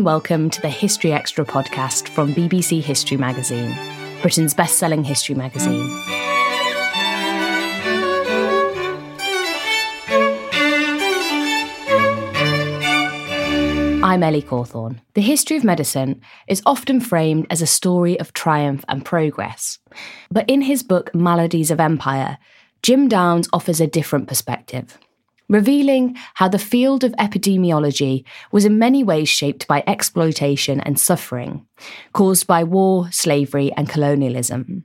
and welcome to the History Extra podcast from BBC History Magazine, Britain's best selling history magazine. I'm Ellie Cawthorne. The history of medicine is often framed as a story of triumph and progress. But in his book Maladies of Empire, Jim Downs offers a different perspective revealing how the field of epidemiology was in many ways shaped by exploitation and suffering caused by war, slavery, and colonialism.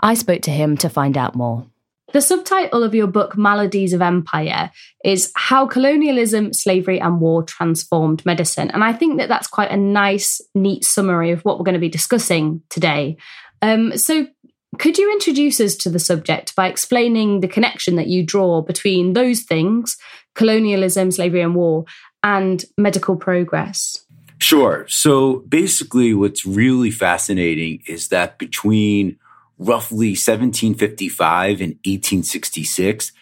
I spoke to him to find out more. The subtitle of your book, Maladies of Empire, is How Colonialism, Slavery, and War Transformed Medicine. And I think that that's quite a nice, neat summary of what we're going to be discussing today. Um, so, could you introduce us to the subject by explaining the connection that you draw between those things, colonialism, slavery, and war, and medical progress? Sure. So basically, what's really fascinating is that between roughly 1755 and 1866,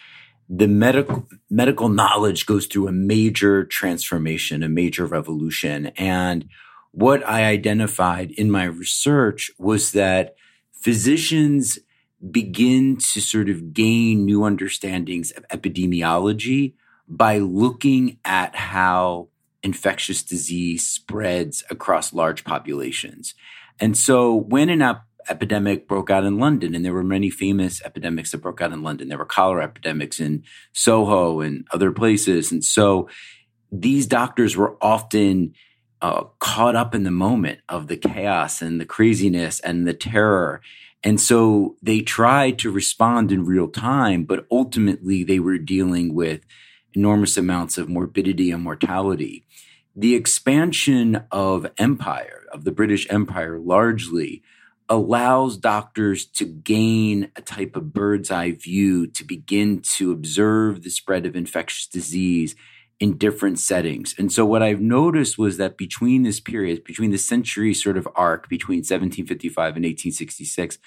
the medical medical knowledge goes through a major transformation, a major revolution. And what I identified in my research was that physicians begin to sort of gain new understandings of epidemiology by looking at how infectious disease spreads across large populations. And so when an ep- epidemic broke out in London, and there were many famous epidemics that broke out in London, there were cholera epidemics in Soho and other places. And so these doctors were often uh, caught up in the moment of the chaos and the craziness and the terror. And so they tried to respond in real time, but ultimately they were dealing with enormous amounts of morbidity and mortality. The expansion of empire, of the British Empire largely, allows doctors to gain a type of bird's eye view to begin to observe the spread of infectious disease in different settings. And so what I've noticed was that between this period, between the century sort of arc between 1755 and 1866,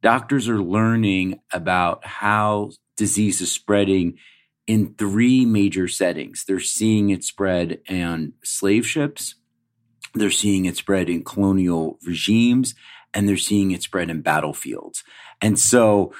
doctors are learning about how disease is spreading in three major settings. They're seeing it spread on slave ships, they're seeing it spread in colonial regimes, and they're seeing it spread in battlefields. And so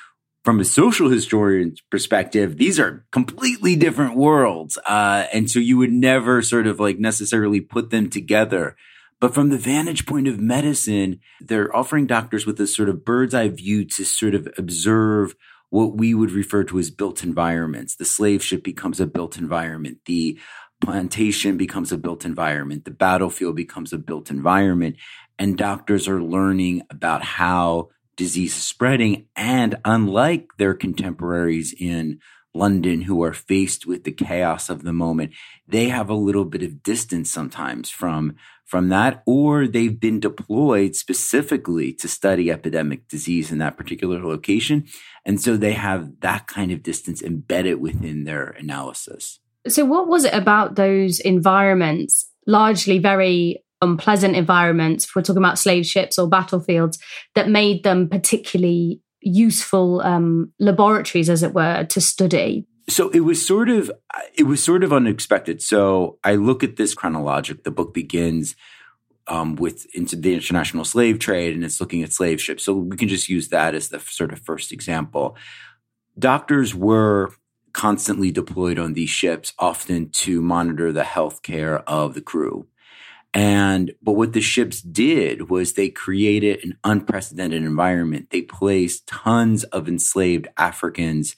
from a social historian's perspective, these are completely different worlds. Uh, and so you would never sort of like necessarily put them together. But from the vantage point of medicine, they're offering doctors with this sort of bird's eye view to sort of observe what we would refer to as built environments. The slave ship becomes a built environment. The plantation becomes a built environment. The battlefield becomes a built environment. And doctors are learning about how disease is spreading. And unlike their contemporaries in London who are faced with the chaos of the moment, they have a little bit of distance sometimes from, from that, or they've been deployed specifically to study epidemic disease in that particular location. And so they have that kind of distance embedded within their analysis. So, what was it about those environments, largely very unpleasant environments, if we're talking about slave ships or battlefields, that made them particularly useful um, laboratories, as it were, to study? So it was sort of it was sort of unexpected. So I look at this chronologic. The book begins um, with into the international slave trade, and it's looking at slave ships. So we can just use that as the sort of first example. Doctors were constantly deployed on these ships, often to monitor the health care of the crew. And, but what the ships did was they created an unprecedented environment. They placed tons of enslaved Africans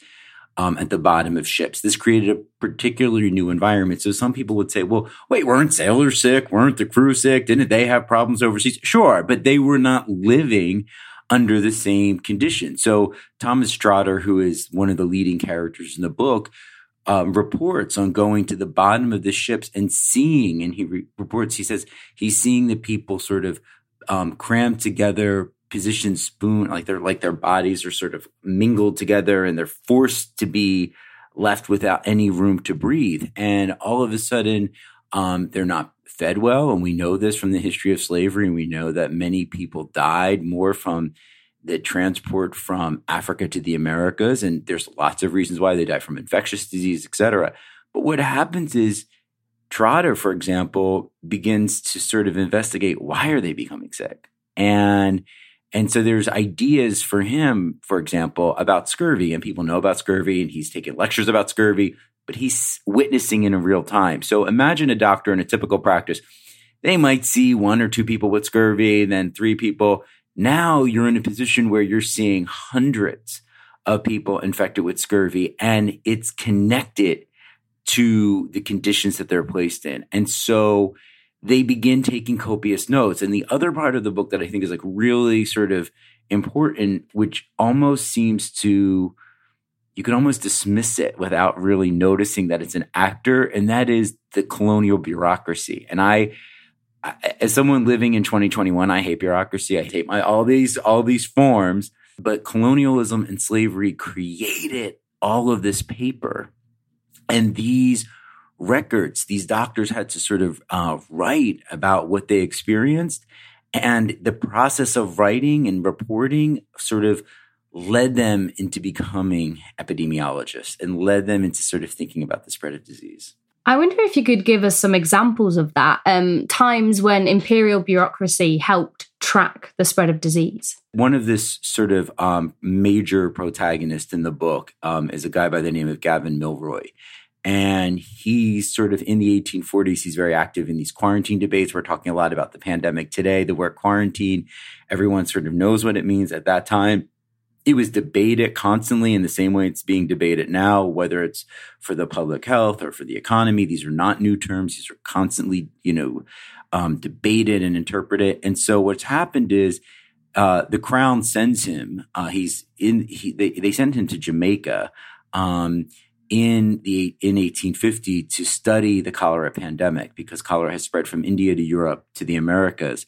um, at the bottom of ships. This created a particularly new environment. So some people would say, well, wait, weren't sailors sick? Weren't the crew sick? Didn't they have problems overseas? Sure, but they were not living under the same conditions. So Thomas Trotter, who is one of the leading characters in the book, um, reports on going to the bottom of the ships and seeing, and he re- reports, he says he's seeing the people sort of um, crammed together, positioned spoon, like they're like their bodies are sort of mingled together and they're forced to be left without any room to breathe. And all of a sudden, um, they're not fed well. And we know this from the history of slavery. And we know that many people died more from the transport from Africa to the Americas. And there's lots of reasons why they die from infectious disease, et cetera. But what happens is Trotter, for example, begins to sort of investigate why are they becoming sick? And and so there's ideas for him, for example, about scurvy, and people know about scurvy, and he's taking lectures about scurvy but he's witnessing in real time. So imagine a doctor in a typical practice. They might see one or two people with scurvy, then three people. Now you're in a position where you're seeing hundreds of people infected with scurvy and it's connected to the conditions that they're placed in. And so they begin taking copious notes. And the other part of the book that I think is like really sort of important, which almost seems to you can almost dismiss it without really noticing that it's an actor, and that is the colonial bureaucracy. And I, as someone living in 2021, I hate bureaucracy. I hate my all these all these forms. But colonialism and slavery created all of this paper, and these records. These doctors had to sort of uh, write about what they experienced, and the process of writing and reporting sort of led them into becoming epidemiologists and led them into sort of thinking about the spread of disease. I wonder if you could give us some examples of that, um, times when imperial bureaucracy helped track the spread of disease. One of this sort of um, major protagonist in the book um, is a guy by the name of Gavin Milroy. And he's sort of in the 1840s, he's very active in these quarantine debates. We're talking a lot about the pandemic today, the word quarantine. Everyone sort of knows what it means at that time it was debated constantly in the same way it's being debated now, whether it's for the public health or for the economy. These are not new terms. These are constantly, you know, um, debated and interpreted. And so what's happened is uh, the crown sends him. Uh, he's in. He, they, they send him to Jamaica um, in the in 1850 to study the cholera pandemic because cholera has spread from India to Europe to the Americas.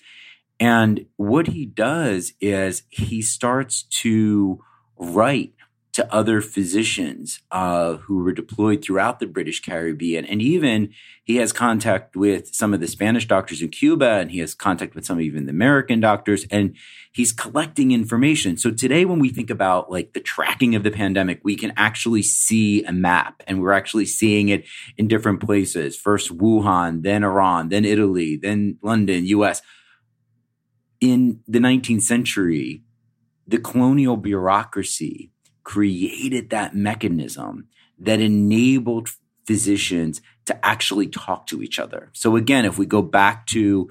And what he does is he starts to write to other physicians uh, who were deployed throughout the British Caribbean. And even he has contact with some of the Spanish doctors in Cuba, and he has contact with some of even the American doctors, and he's collecting information. So today, when we think about like the tracking of the pandemic, we can actually see a map, and we're actually seeing it in different places. First Wuhan, then Iran, then Italy, then London, US in the 19th century, the colonial bureaucracy created that mechanism that enabled physicians to actually talk to each other. So again, if we go back to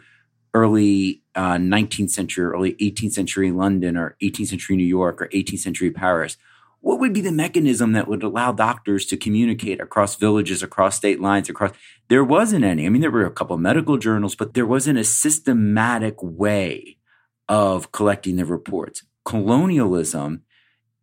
early uh, 19th century, early 18th century London or 18th century New York or 18th century Paris, what would be the mechanism that would allow doctors to communicate across villages, across state lines, across? There wasn't any. I mean, there were a couple medical journals, but there wasn't a systematic way of collecting the reports. Colonialism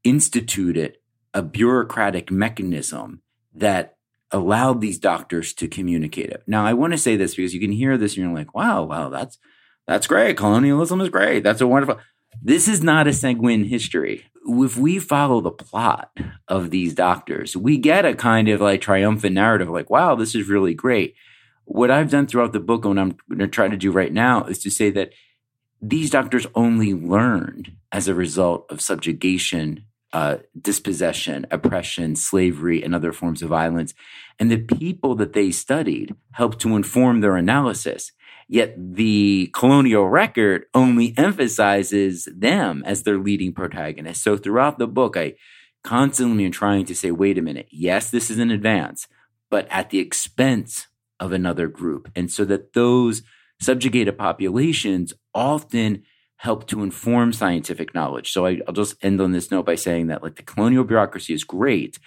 instituted a bureaucratic mechanism that allowed these doctors to communicate it. Now, I want to say this because you can hear this and you're like, wow, wow, that's that's great. Colonialism is great. That's a wonderful. This is not a sanguine history. If we follow the plot of these doctors, we get a kind of like triumphant narrative like, wow, this is really great. What I've done throughout the book and what I'm going to try to do right now is to say that these doctors only learned as a result of subjugation, uh, dispossession, oppression, slavery, and other forms of violence. And the people that they studied helped to inform their analysis. Yet the colonial record only emphasizes them as their leading protagonists. So throughout the book, I constantly am trying to say, wait a minute, yes, this is an advance, but at the expense of another group. And so that those subjugated populations often help to inform scientific knowledge. So I, will just end on this note by saying that like the colonial bureaucracy is great.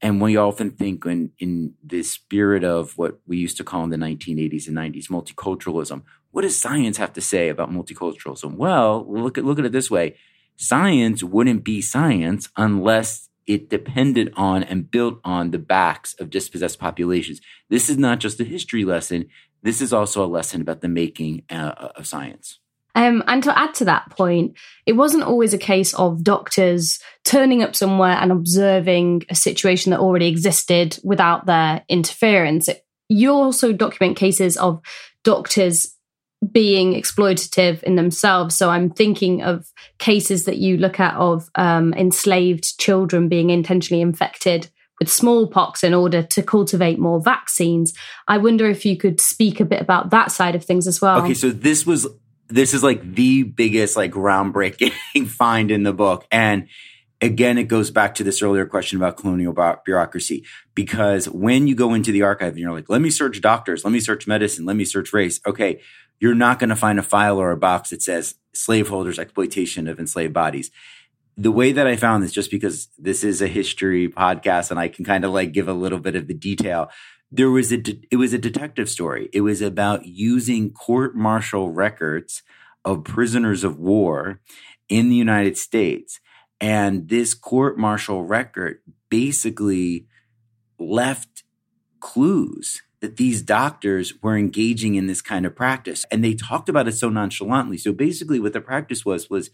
And we often think in, in the spirit of what we used to call in the 1980s and 90s multiculturalism, what does science have to say about multiculturalism? Well, look at, look at it this way. Science wouldn't be science unless it depended on and built on the backs of dispossessed populations. This is not just a history lesson. This is also a lesson about the making uh, of science. Um, and to add to that point, it wasn't always a case of doctors turning up somewhere and observing a situation that already existed without their interference. You also document cases of doctors being exploitative in themselves. So I'm thinking of cases that you look at of um, enslaved children being intentionally infected with smallpox in order to cultivate more vaccines. I wonder if you could speak a bit about that side of things as well. Okay, so this was this is like the biggest like groundbreaking find in the book. And again it goes back to this earlier question about colonial bureaucracy. Because when you go into the archive and you're like let me search doctors. Let me search medicine. Let me search race. Okay you're not going to find a file or a box that says slaveholders exploitation of enslaved bodies. The way that i found this just because this is a history podcast and i can kind of like give a little bit of the detail there was a de- it was a detective story. It was about using court martial records of prisoners of war in the United States. And this court martial record basically left clues that these doctors were engaging in this kind of practice. And they talked about it so nonchalantly. So basically what the practice was was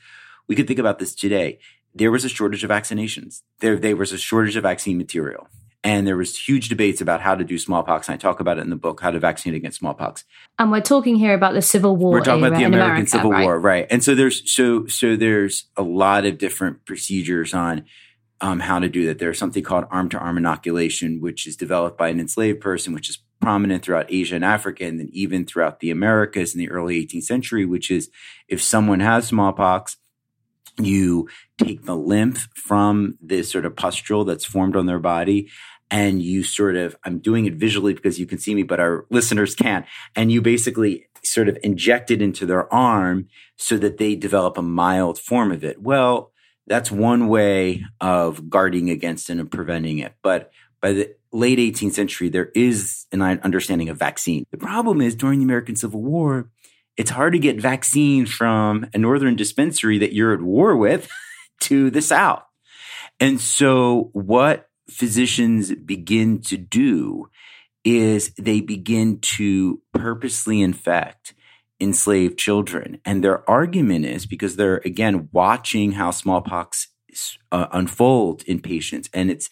we could think about this today. There was a shortage of vaccinations. There, there was a shortage of vaccine material and there was huge debates about how to do smallpox. And I talk about it in the book, how to vaccinate against smallpox. And we're talking here about the Civil War. We're talking about the American America, Civil right? War, right? And so there's so so there's a lot of different procedures on um, how to do that. There's something called arm to arm inoculation, which is developed by an enslaved person, which is prominent throughout Asia and Africa, and then even throughout the Americas in the early 18th century. Which is if someone has smallpox, you take the lymph from this sort of pustule that's formed on their body and you sort of, I'm doing it visually because you can see me, but our listeners can't. And you basically sort of inject it into their arm so that they develop a mild form of it. Well, that's one way of guarding against it and preventing it. But by the late 18th century, there is an understanding of vaccine. The problem is during the American Civil War, it's hard to get vaccine from a northern dispensary that you're at war with to the south. And so what physicians begin to do is they begin to purposely infect enslaved children. And their argument is because they're, again, watching how smallpox uh, unfold in patients and it's,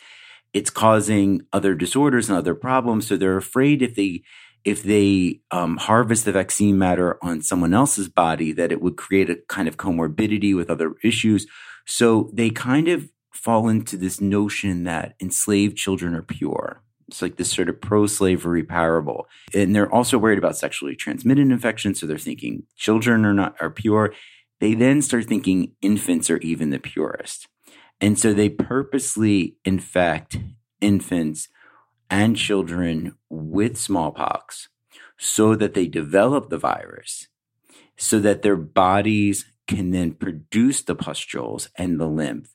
it's causing other disorders and other problems. So they're afraid if they, if they um, harvest the vaccine matter on someone else's body, that it would create a kind of comorbidity with other issues. So they kind of fall into this notion that enslaved children are pure. It's like this sort of pro slavery parable. And they're also worried about sexually transmitted infections. So they're thinking children are not, are pure. They then start thinking infants are even the purest. And so they purposely infect infants and children with smallpox so that they develop the virus, so that their bodies can then produce the pustules and the lymph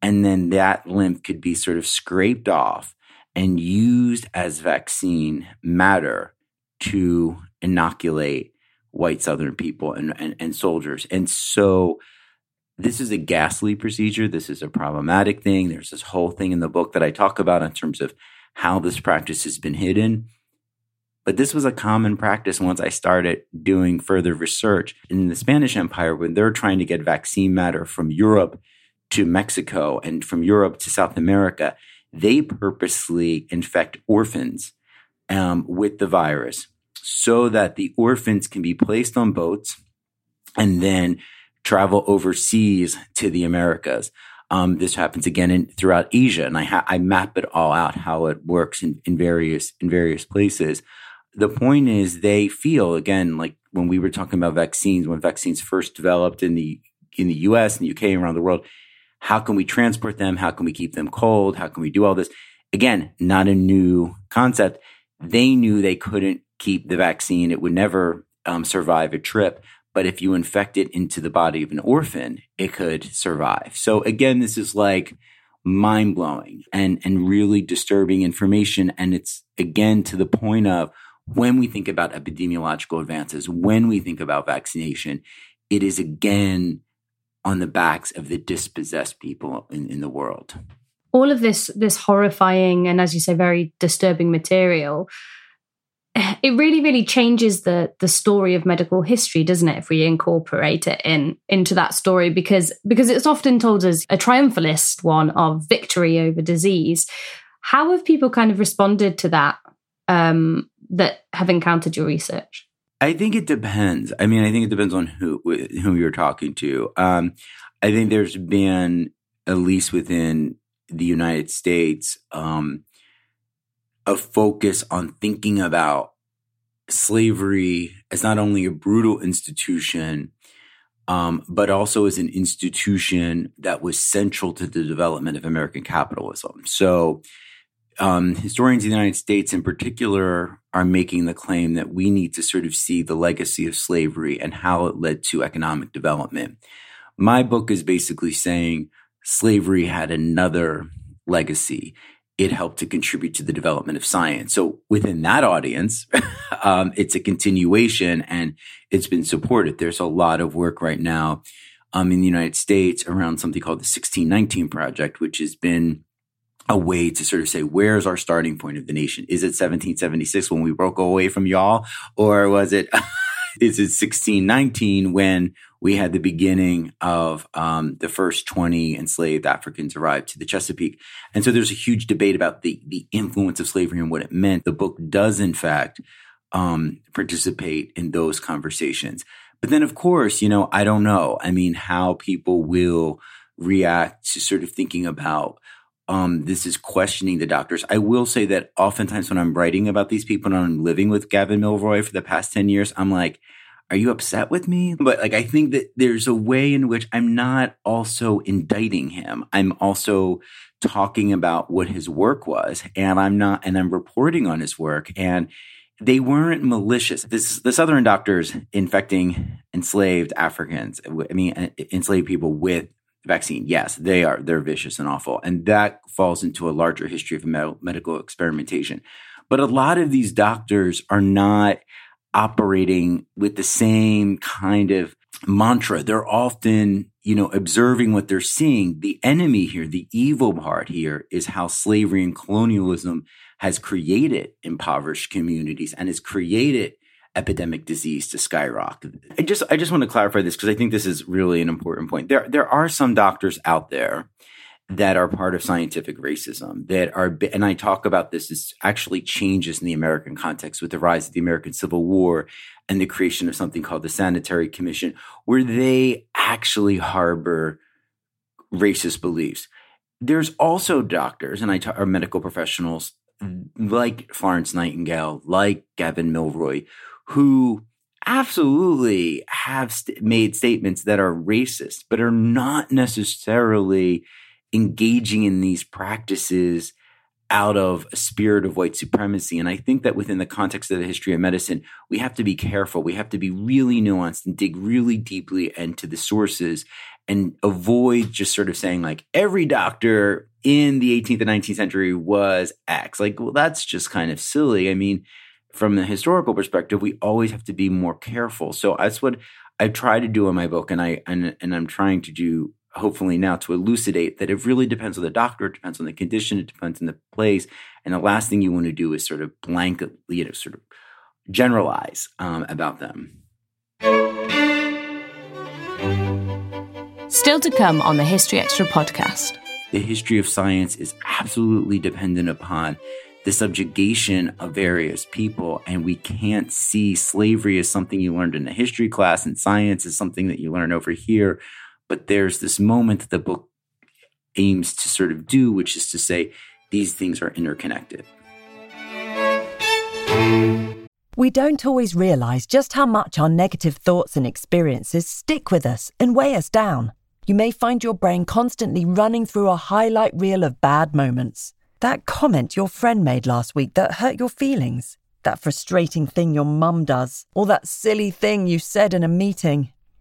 and then that lymph could be sort of scraped off and used as vaccine matter to inoculate white Southern people and, and, and soldiers. And so this is a ghastly procedure. This is a problematic thing. There's this whole thing in the book that I talk about in terms of how this practice has been hidden. But this was a common practice once I started doing further research in the Spanish Empire when they're trying to get vaccine matter from Europe to Mexico and from Europe to South America, they purposely infect orphans um, with the virus so that the orphans can be placed on boats and then travel overseas to the Americas. Um, this happens again in, throughout Asia, and I, ha- I map it all out how it works in, in various in various places. The point is, they feel again like when we were talking about vaccines, when vaccines first developed in the in the U.S. and the U.K. and around the world, How can we transport them? How can we keep them cold? How can we do all this? Again, not a new concept. They knew they couldn't keep the vaccine. It would never um, survive a trip. But if you infect it into the body of an orphan, it could survive. So again, this is like mind blowing and, and really disturbing information. And it's again to the point of when we think about epidemiological advances, when we think about vaccination, it is again on the backs of the dispossessed people in, in the world. All of this, this horrifying and, as you say, very disturbing material it really really changes the the story of medical history doesn't it if we incorporate it in into that story? Because because it's often told as a triumphalist one of victory over disease. How have people kind of responded to that um, that have encountered your research? I think it depends. I mean i think it depends on who whom you're talking to. Um, i think there's been at least within the united states um, a focus on thinking about slavery as not only a brutal institution, um, but also as an institution that was central to the development of American capitalism. So, um, historians in the United States, in particular, are making the claim that we need to sort of see the legacy of slavery and how it led to economic development. My book is basically saying slavery had another legacy it helped to contribute to the development of science. So within that audience, um, it's a continuation and it's been supported. There's a lot of work right now um, in the United States around something called the 1619 Project, which has been a way to sort of say, where's our starting point of the nation? Is it 1776 when we broke away from y'all? Or was it, is it 1619 when we had the beginning of um, the first 20 enslaved Africans arrived to the Chesapeake. And so there's a huge debate about the, the influence of slavery and what it meant. The book does, in fact, um, participate in those conversations. But then, of course, you know, I don't know. I mean, how people will react to sort of thinking about um, this is questioning the doctors. I will say that oftentimes when I'm writing about these people and I'm living with Gavin Milroy for the past 10 years, I'm like, are you upset with me? But like, I think that there's a way in which I'm not also indicting him. I'm also talking about what his work was and I'm not, and I'm reporting on his work and they weren't malicious. This, the Southern doctors infecting enslaved Africans, I mean, uh, enslaved people with vaccine. Yes, they are. They're vicious and awful. And that falls into a larger history of medical experimentation. But a lot of these doctors are not operating with the same kind of mantra. They're often, you know, observing what they're seeing. The enemy here, the evil part here is how slavery and colonialism has created impoverished communities and has created epidemic disease to skyrocket. I just I just want to clarify this because I think this is really an important point. There there are some doctors out there that are part of scientific racism that are, and I talk about this as actually changes in the American context with the rise of the American Civil War and the creation of something called the Sanitary Commission, where they actually harbor racist beliefs. There's also doctors and I are medical professionals mm, like Florence Nightingale, like Gavin Milroy, who absolutely have st- made statements that are racist, but are not necessarily engaging in these practices out of a spirit of white supremacy. And I think that within the context of the history of medicine, we have to be careful. We have to be really nuanced and dig really deeply into the sources and avoid just sort of saying like every doctor in the 18th and 19th century was X. Like, well, that's just kind of silly. I mean, from the historical perspective, we always have to be more careful. So that's what I try to do in my book, and I and and I'm trying to do hopefully now to elucidate that it really depends on the doctor, it depends on the condition, it depends on the place, and the last thing you want to do is sort of blanket, you know, sort of generalize um, about them. Still to come on the History Extra podcast. The history of science is absolutely dependent upon the subjugation of various people. And we can't see slavery as something you learned in a history class and science as something that you learn over here. But there's this moment that the book aims to sort of do, which is to say these things are interconnected. We don't always realize just how much our negative thoughts and experiences stick with us and weigh us down. you may find your brain constantly running through a highlight reel of bad moments. That comment your friend made last week that hurt your feelings, that frustrating thing your mum does, or that silly thing you said in a meeting.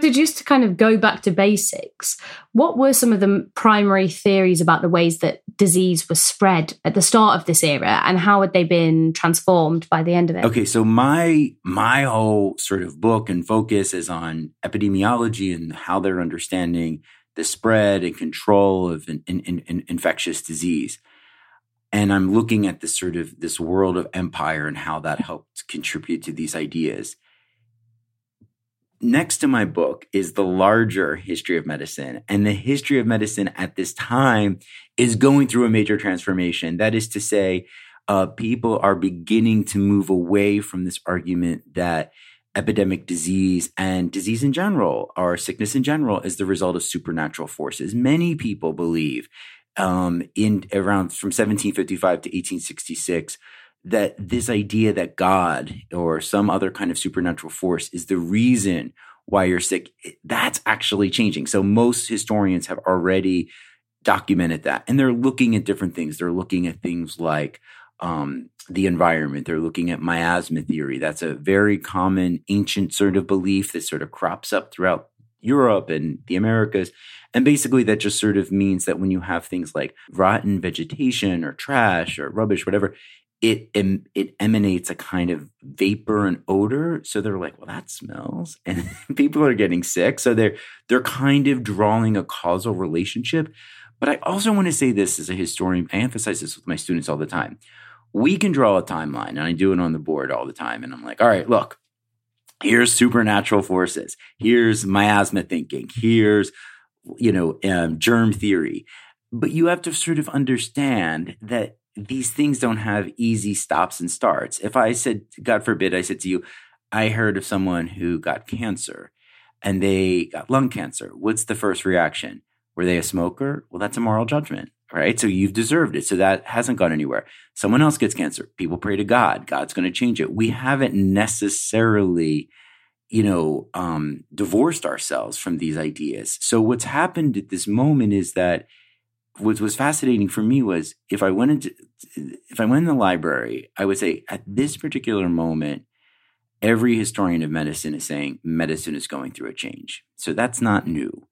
So, just to kind of go back to basics, what were some of the primary theories about the ways that disease was spread at the start of this era, and how had they been transformed by the end of it? Okay, so my my whole sort of book and focus is on epidemiology and how they're understanding the spread and control of an, in, in, infectious disease. And I'm looking at this sort of this world of empire and how that helped contribute to these ideas. Next to my book is the larger history of medicine. And the history of medicine at this time is going through a major transformation. That is to say, uh, people are beginning to move away from this argument that epidemic disease and disease in general or sickness in general is the result of supernatural forces. Many people believe um, in around from 1755 to 1866 that this idea that God or some other kind of supernatural force is the reason why you're sick, that's actually changing. So most historians have already documented that and they're looking at different things. They're looking at things like um, the environment. They're looking at miasma theory. That's a very common ancient sort of belief that sort of crops up throughout Europe and the Americas. And basically, that just sort of means that when you have things like rotten vegetation or trash or rubbish, whatever, it it emanates a kind of vapor and odor. So they're like, well, that smells, and people are getting sick. So they're they're kind of drawing a causal relationship. But I also want to say this as a historian. I emphasize this with my students all the time we can draw a timeline, and I do it on the board all the time. And I'm like, all right, look, here's supernatural forces, here's miasma thinking, here's you know um, germ theory, but you have to sort of understand that these things don't have easy stops and starts. If I said, God forbid, I said to you, I heard of someone who got cancer and they got lung cancer. What's the first reaction? Were they a smoker? Well, that's a moral judgment right? So you've deserved it. So that hasn't gone anywhere. Someone else gets cancer. People pray to God. God's going to change it. We haven't necessarily, you know, um, divorced ourselves from these ideas. So what's happened at this moment is that what was fascinating for me was if I went into, if I went in the library, I would say at this particular moment, every historian of medicine is saying medicine is going through a change. So that's not new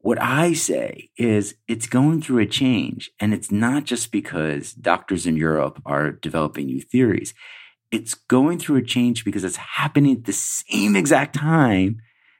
what I say is it's going through a change. And it's not just because doctors in Europe are developing new theories. It's going through a change because it's happening at the same exact time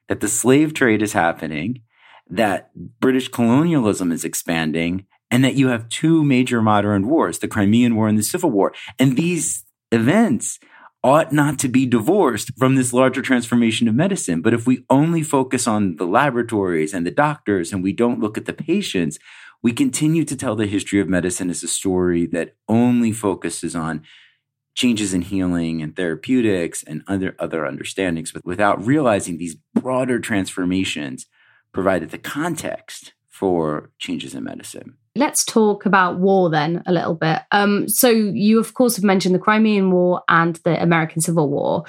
that the slave trade is happening, that British colonialism is expanding, and that you have two major modern wars, the Crimean War and the Civil War. And these events ought not to be divorced from this larger transformation of medicine. But if we only focus on the laboratories and the doctors and we don't look at the patients, we continue to tell the history of medicine as a story that only focuses on changes in healing and therapeutics and other, other understandings, without realizing these broader transformations provided the context for changes in medicine. Let's talk about war then a little bit. Um, so, you, of course, have mentioned the Crimean War and the American Civil War.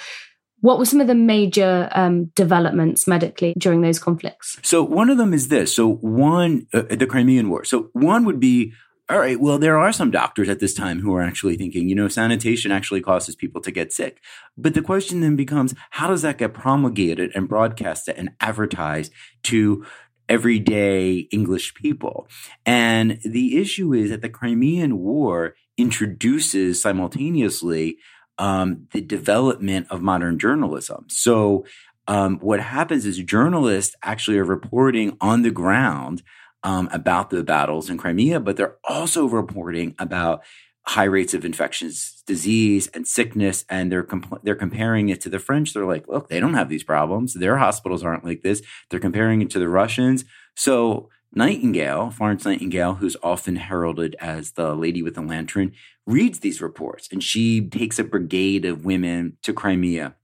What were some of the major um, developments medically during those conflicts? So, one of them is this. So, one, uh, the Crimean War. So, one would be all right, well, there are some doctors at this time who are actually thinking, you know, sanitation actually causes people to get sick. But the question then becomes, how does that get promulgated and broadcasted and advertised to everyday English people. And the issue is that the Crimean War introduces simultaneously um, the development of modern journalism. So, um, what happens is journalists actually are reporting on the ground um, about the battles in Crimea, but they're also reporting about high rates of infectious disease and sickness and they're compl- they're comparing it to the French. They're like look they don't have these problems. Their hospitals aren't like this. They're comparing it to the Russians. So Nightingale Florence Nightingale who's often heralded as the lady with the lantern reads these reports and she takes a brigade of women to Crimea.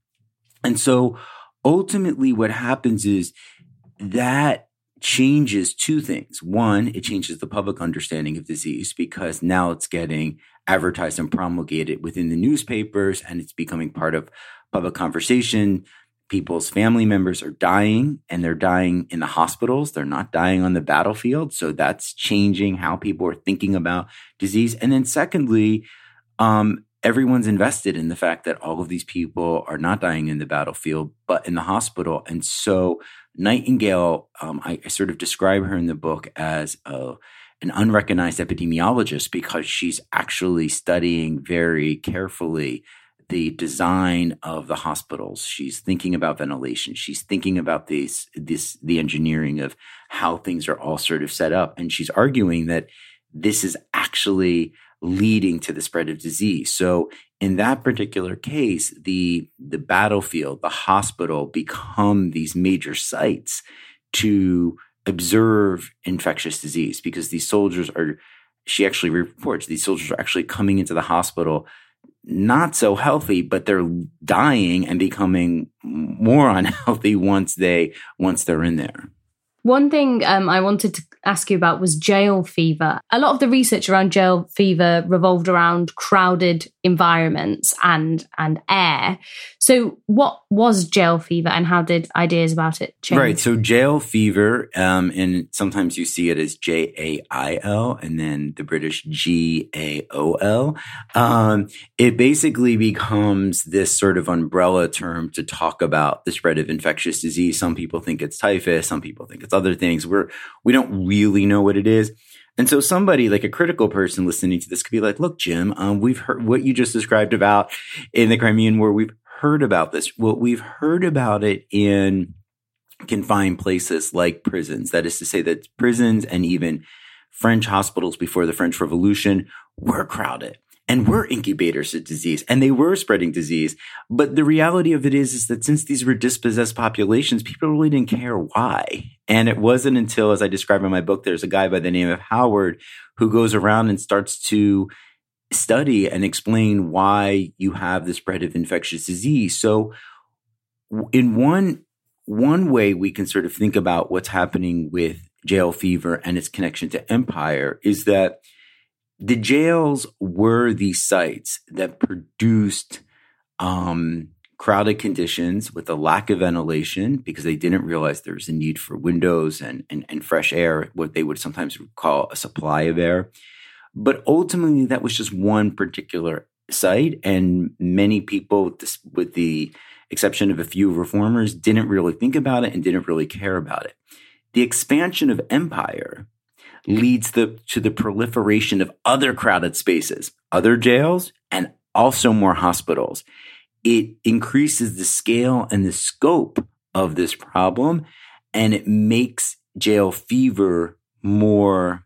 And so ultimately what happens is that changes two things. One, it changes the public understanding of disease because now it's getting advertised and promulgated within the newspapers and it's becoming part of public conversation. People's family members are dying and they're dying in the hospitals. They're not dying on the battlefield. So that's changing how people are thinking about disease. And then secondly, um, everyone's invested in the fact that all of these people are not dying in the battlefield, but in the hospital. And so Nightingale, um, I, I, sort of describe her in the book as a, an unrecognized epidemiologist because she's actually studying very carefully the design of the hospitals. She's thinking about ventilation. She's thinking about this, this, the engineering of how things are all sort of set up. And she's arguing that this is actually leading to the spread of disease. So in that particular case, the the battlefield, the hospital become these major sites to observe infectious disease because these soldiers are she actually reports these soldiers are actually coming into the hospital not so healthy but they're dying and becoming more unhealthy once they once they're in there one thing um, I wanted to ask you about was jail fever. A lot of the research around jail fever revolved around crowded environments and and air. So, what was jail fever, and how did ideas about it change? Right. So, jail fever, um, and sometimes you see it as J A I L, and then the British G A O L. Um, it basically becomes this sort of umbrella term to talk about the spread of infectious disease. Some people think it's typhus. Some people think it's other things. We're we don't really know what it is. And so somebody like a critical person listening to this could be like, look, Jim, um, we've heard what you just described about in the Crimean War. We've heard about this. Well, we've heard about it in confined places like prisons. That is to say that prisons and even French hospitals before the French Revolution were crowded and were incubators of disease and they were spreading disease. But the reality of it is, is that since these were dispossessed populations, people really didn't care why. And it wasn't until, as I describe in my book, there's a guy by the name of Howard who goes around and starts to study and explain why you have the spread of infectious disease. So in one, one way we can sort of think about what's happening with jail fever and its connection to empire is that the jails were the sites that produced um, crowded conditions with a lack of ventilation because they didn't realize there was a need for windows and, and, and fresh air, what they would sometimes call a supply of air. But ultimately, that was just one particular site. And many people, with the exception of a few reformers, didn't really think about it and didn't really care about it. the expansion of empire leads the, to the proliferation of other crowded spaces, other jails, and also more hospitals. It increases the scale and the scope of this problem, and it makes jail fever more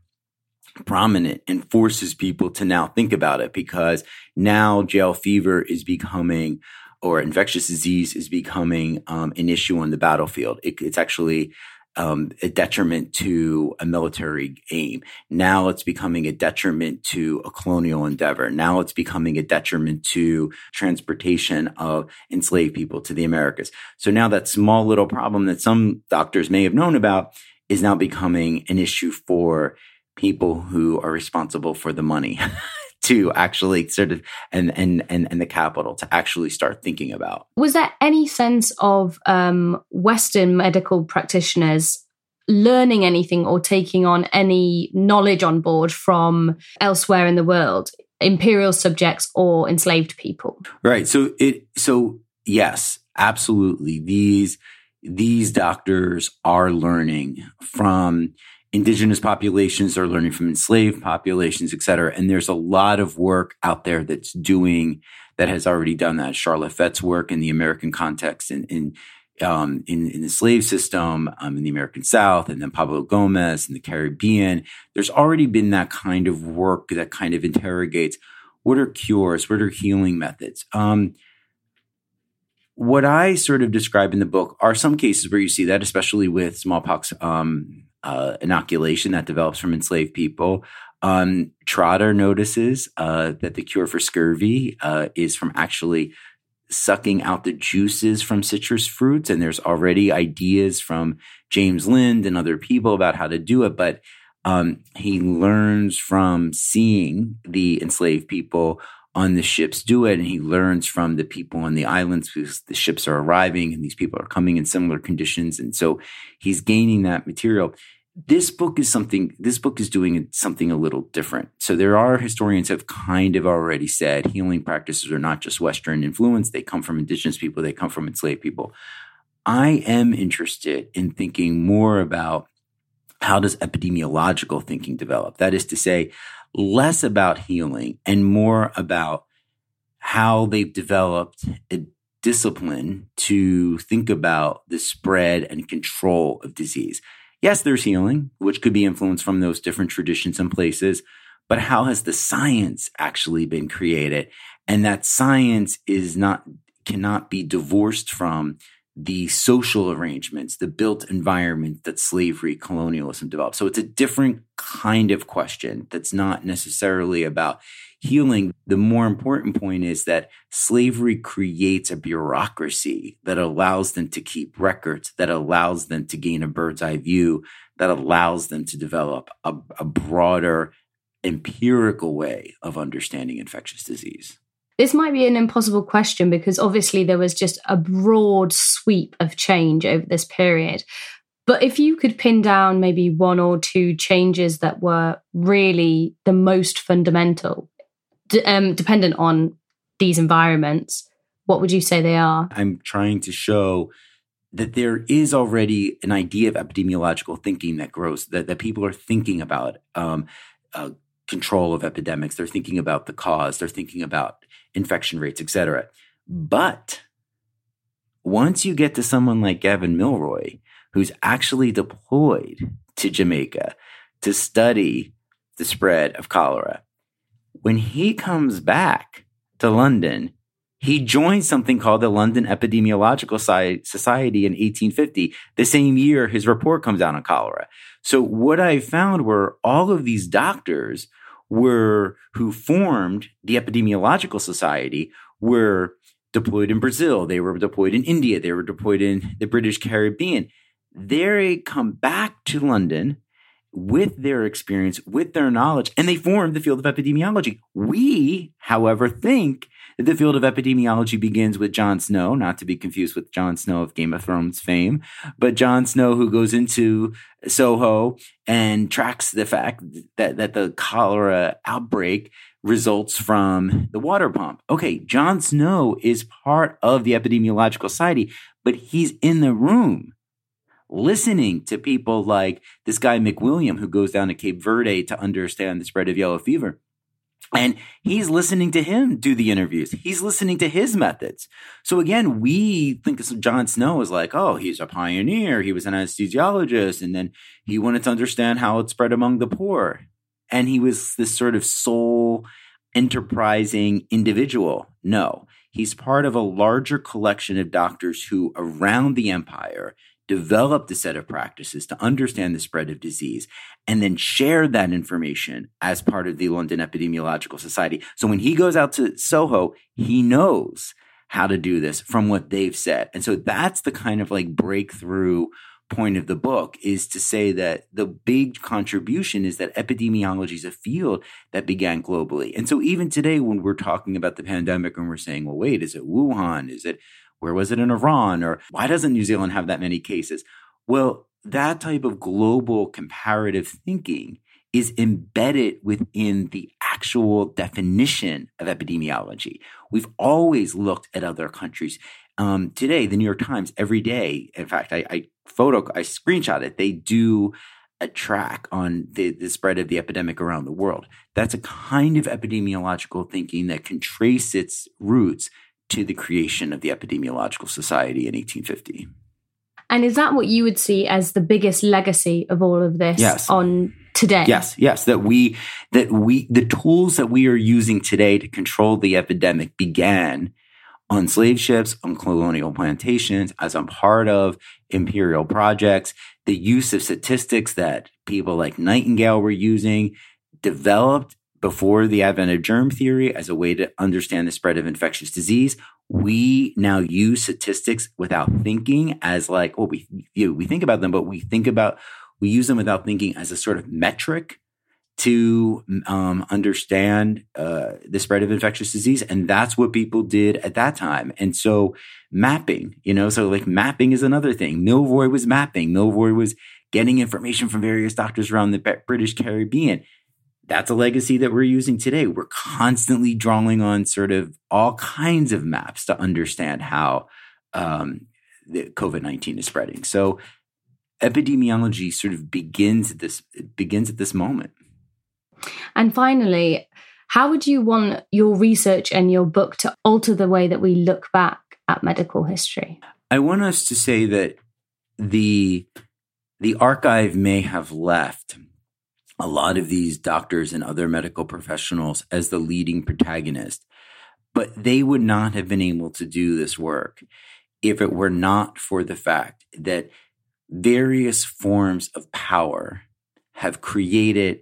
prominent and forces people to now think about it because now jail fever is becoming or infectious disease is becoming um, an issue on the battlefield. It, it's actually um, a detriment to a military aim. Now it's becoming a detriment to a colonial endeavor. Now it's becoming a detriment to transportation of enslaved people to the Americas. So now that small little problem that some doctors may have known about is now becoming an issue for people who are responsible for the money. to actually sort of and and and and the capital to actually start thinking about. Was there any sense of um, Western medical practitioners learning anything or taking on any knowledge on board from elsewhere in the world, imperial subjects or enslaved people? Right. So it so yes, absolutely. These these doctors are learning from indigenous populations are learning from enslaved populations, et cetera. And there's a lot of work out there that's doing that has already done that. Sharla Fett's work in the American context in, in um, in, in, the slave system um, in the American South, and then Pablo Gomez in the Caribbean. There's already been that kind of work that kind of interrogates what are cures, what are healing methods. Um, what I sort of describe in the book are some cases where you see that, especially with smallpox um, uh, inoculation that develops from enslaved people. Um, Trotter notices uh, that the cure for scurvy uh, is from actually sucking out the juices from citrus fruits. And there's already ideas from James Lind and other people about how to do it. But um, he learns from seeing the enslaved people on the ships do it. And he learns from the people on the islands because the ships are arriving and these people are coming in similar conditions. And so he's gaining that material. This book is something, this book is doing something a little different. So there are historians have kind of already said healing practices are not just Western influence. They come from indigenous people. They come from enslaved people. I am interested in thinking more about how does epidemiological thinking develop? That is to say, less about healing and more about how they've developed a discipline to think about the spread and control of disease. Yes, there's healing, which could be influenced from those different traditions and places, but how has the science actually been created? And that science is not, cannot be divorced from the social arrangements, the built environment that slavery, colonialism developed. So it's a different kind of question that's not necessarily about healing. The more important point is that slavery creates a bureaucracy that allows them to keep records, that allows them to gain a bird's eye view, that allows them to develop a, a broader empirical way of understanding infectious disease. This might be an impossible question because obviously there was just a broad sweep of change over this period. But if you could pin down maybe one or two changes that were really the most fundamental, d- um, dependent on these environments, what would you say they are? I'm trying to show that there is already an idea of epidemiological thinking that grows, that, that people are thinking about um, uh, control of epidemics. They're thinking about the cause. They're thinking about infection rates, etc. But once you get to someone like Gavin Milroy, who's actually deployed to Jamaica to study the spread of cholera, when he comes back to London, he joins something called the London Epidemiological Society in 1850, the same year his report comes out on cholera. So what I found were all of these doctors were who formed the epidemiological society were deployed in Brazil, they were deployed in India, they were deployed in the British Caribbean. They come back to London with their experience, with their knowledge, and they formed the field of epidemiology. We, however, think the field of epidemiology begins with John Snow, not to be confused with Jon Snow of Game of Thrones fame, but John Snow who goes into Soho and tracks the fact that, that the cholera outbreak results from the water pump. Okay, John Snow is part of the epidemiological society, but he's in the room listening to people like this guy McWilliam, who goes down to Cape Verde to understand the spread of yellow fever. And he's listening to him do the interviews. He's listening to his methods. So again, we think of John Snow as like, oh, he's a pioneer. He was an anesthesiologist. And then he wanted to understand how it spread among the poor. And he was this sort of sole enterprising individual. No, he's part of a larger collection of doctors who around the empire developed a set of practices to understand the spread of disease and then shared that information as part of the London Epidemiological Society. So when he goes out to Soho, he knows how to do this from what they've said. And so that's the kind of like breakthrough point of the book is to say that the big contribution is that epidemiology is a field that began globally. And so even today, when we're talking about the pandemic and we're saying, well, wait, is it Wuhan? Is it, where was it in Iran? Or why doesn't New Zealand have that many cases? Well, that type of global comparative thinking is embedded within the actual definition of epidemiology. We've always looked at other countries. Um, today, the New York Times, every day, in fact, I, I photo, I screenshot it. They do a track on the, the spread of the epidemic around the world. That's a kind of epidemiological thinking that can trace its roots to the creation of the Epidemiological Society in 1850. And is that what you would see as the biggest legacy of all of this yes. on today? Yes, yes, that we that we the tools that we are using today to control the epidemic began on slave ships, on colonial plantations, as a part of imperial projects, the use of statistics that people like Nightingale were using, developed before the advent of germ theory as a way to understand the spread of infectious disease. We now use statistics without thinking as like, well, we, we think about them, but we think about, we use them without thinking as a sort of metric to um, understand uh, the spread of infectious disease. And that's what people did at that time. And so mapping, you know, so like mapping is another thing. Milroy was mapping. Milroy was getting information from various doctors around the British Caribbean. That's a legacy that we're using today. We're constantly drawing on sort of all kinds of maps to understand how um, COVID 19 is spreading. So epidemiology sort of begins at this begins at this moment. And finally, how would you want your research and your book to alter the way that we look back at medical history? I want us to say that the the archive may have left a lot of these doctors and other medical professionals as the leading protagonist, but they would not have been able to do this work if it were not for the fact that various forms of power have created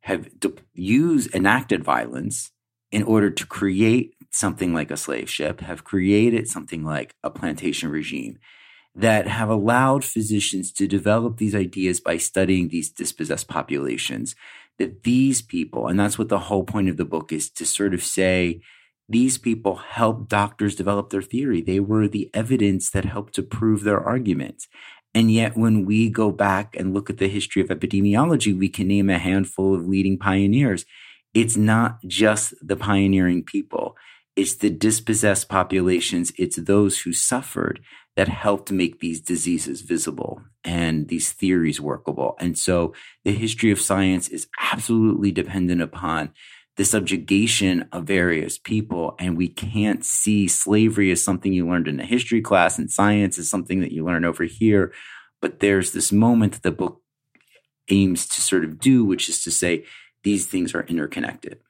have used enacted violence in order to create something like a slave ship, have created something like a plantation regime that have allowed physicians to develop these ideas by studying these dispossessed populations. That these people, and that's what the whole point of the book is to sort of say, these people helped doctors develop their theory. They were the evidence that helped to prove their arguments. And yet, when we go back and look at the history of epidemiology, we can name a handful of leading pioneers. It's not just the pioneering people. It's the dispossessed populations. It's those who suffered that helped make these diseases visible and these theories workable. And so the history of science is absolutely dependent upon the subjugation of various people. And we can't see slavery as something you learned in a history class and science is something that you learn over here. But there's this moment that the book aims to sort of do, which is to say these things are interconnected.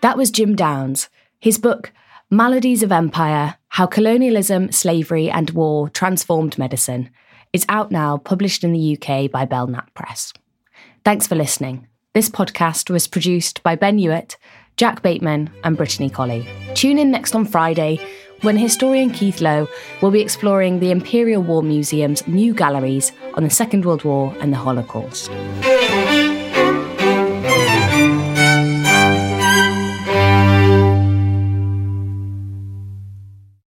That was Jim Downs. His book, Maladies of Empire How Colonialism, Slavery, and War Transformed Medicine, is out now, published in the UK by Belknap Press. Thanks for listening. This podcast was produced by Ben Hewitt, Jack Bateman, and Brittany Colley. Tune in next on Friday when historian Keith Lowe will be exploring the Imperial War Museum's new galleries on the Second World War and the Holocaust.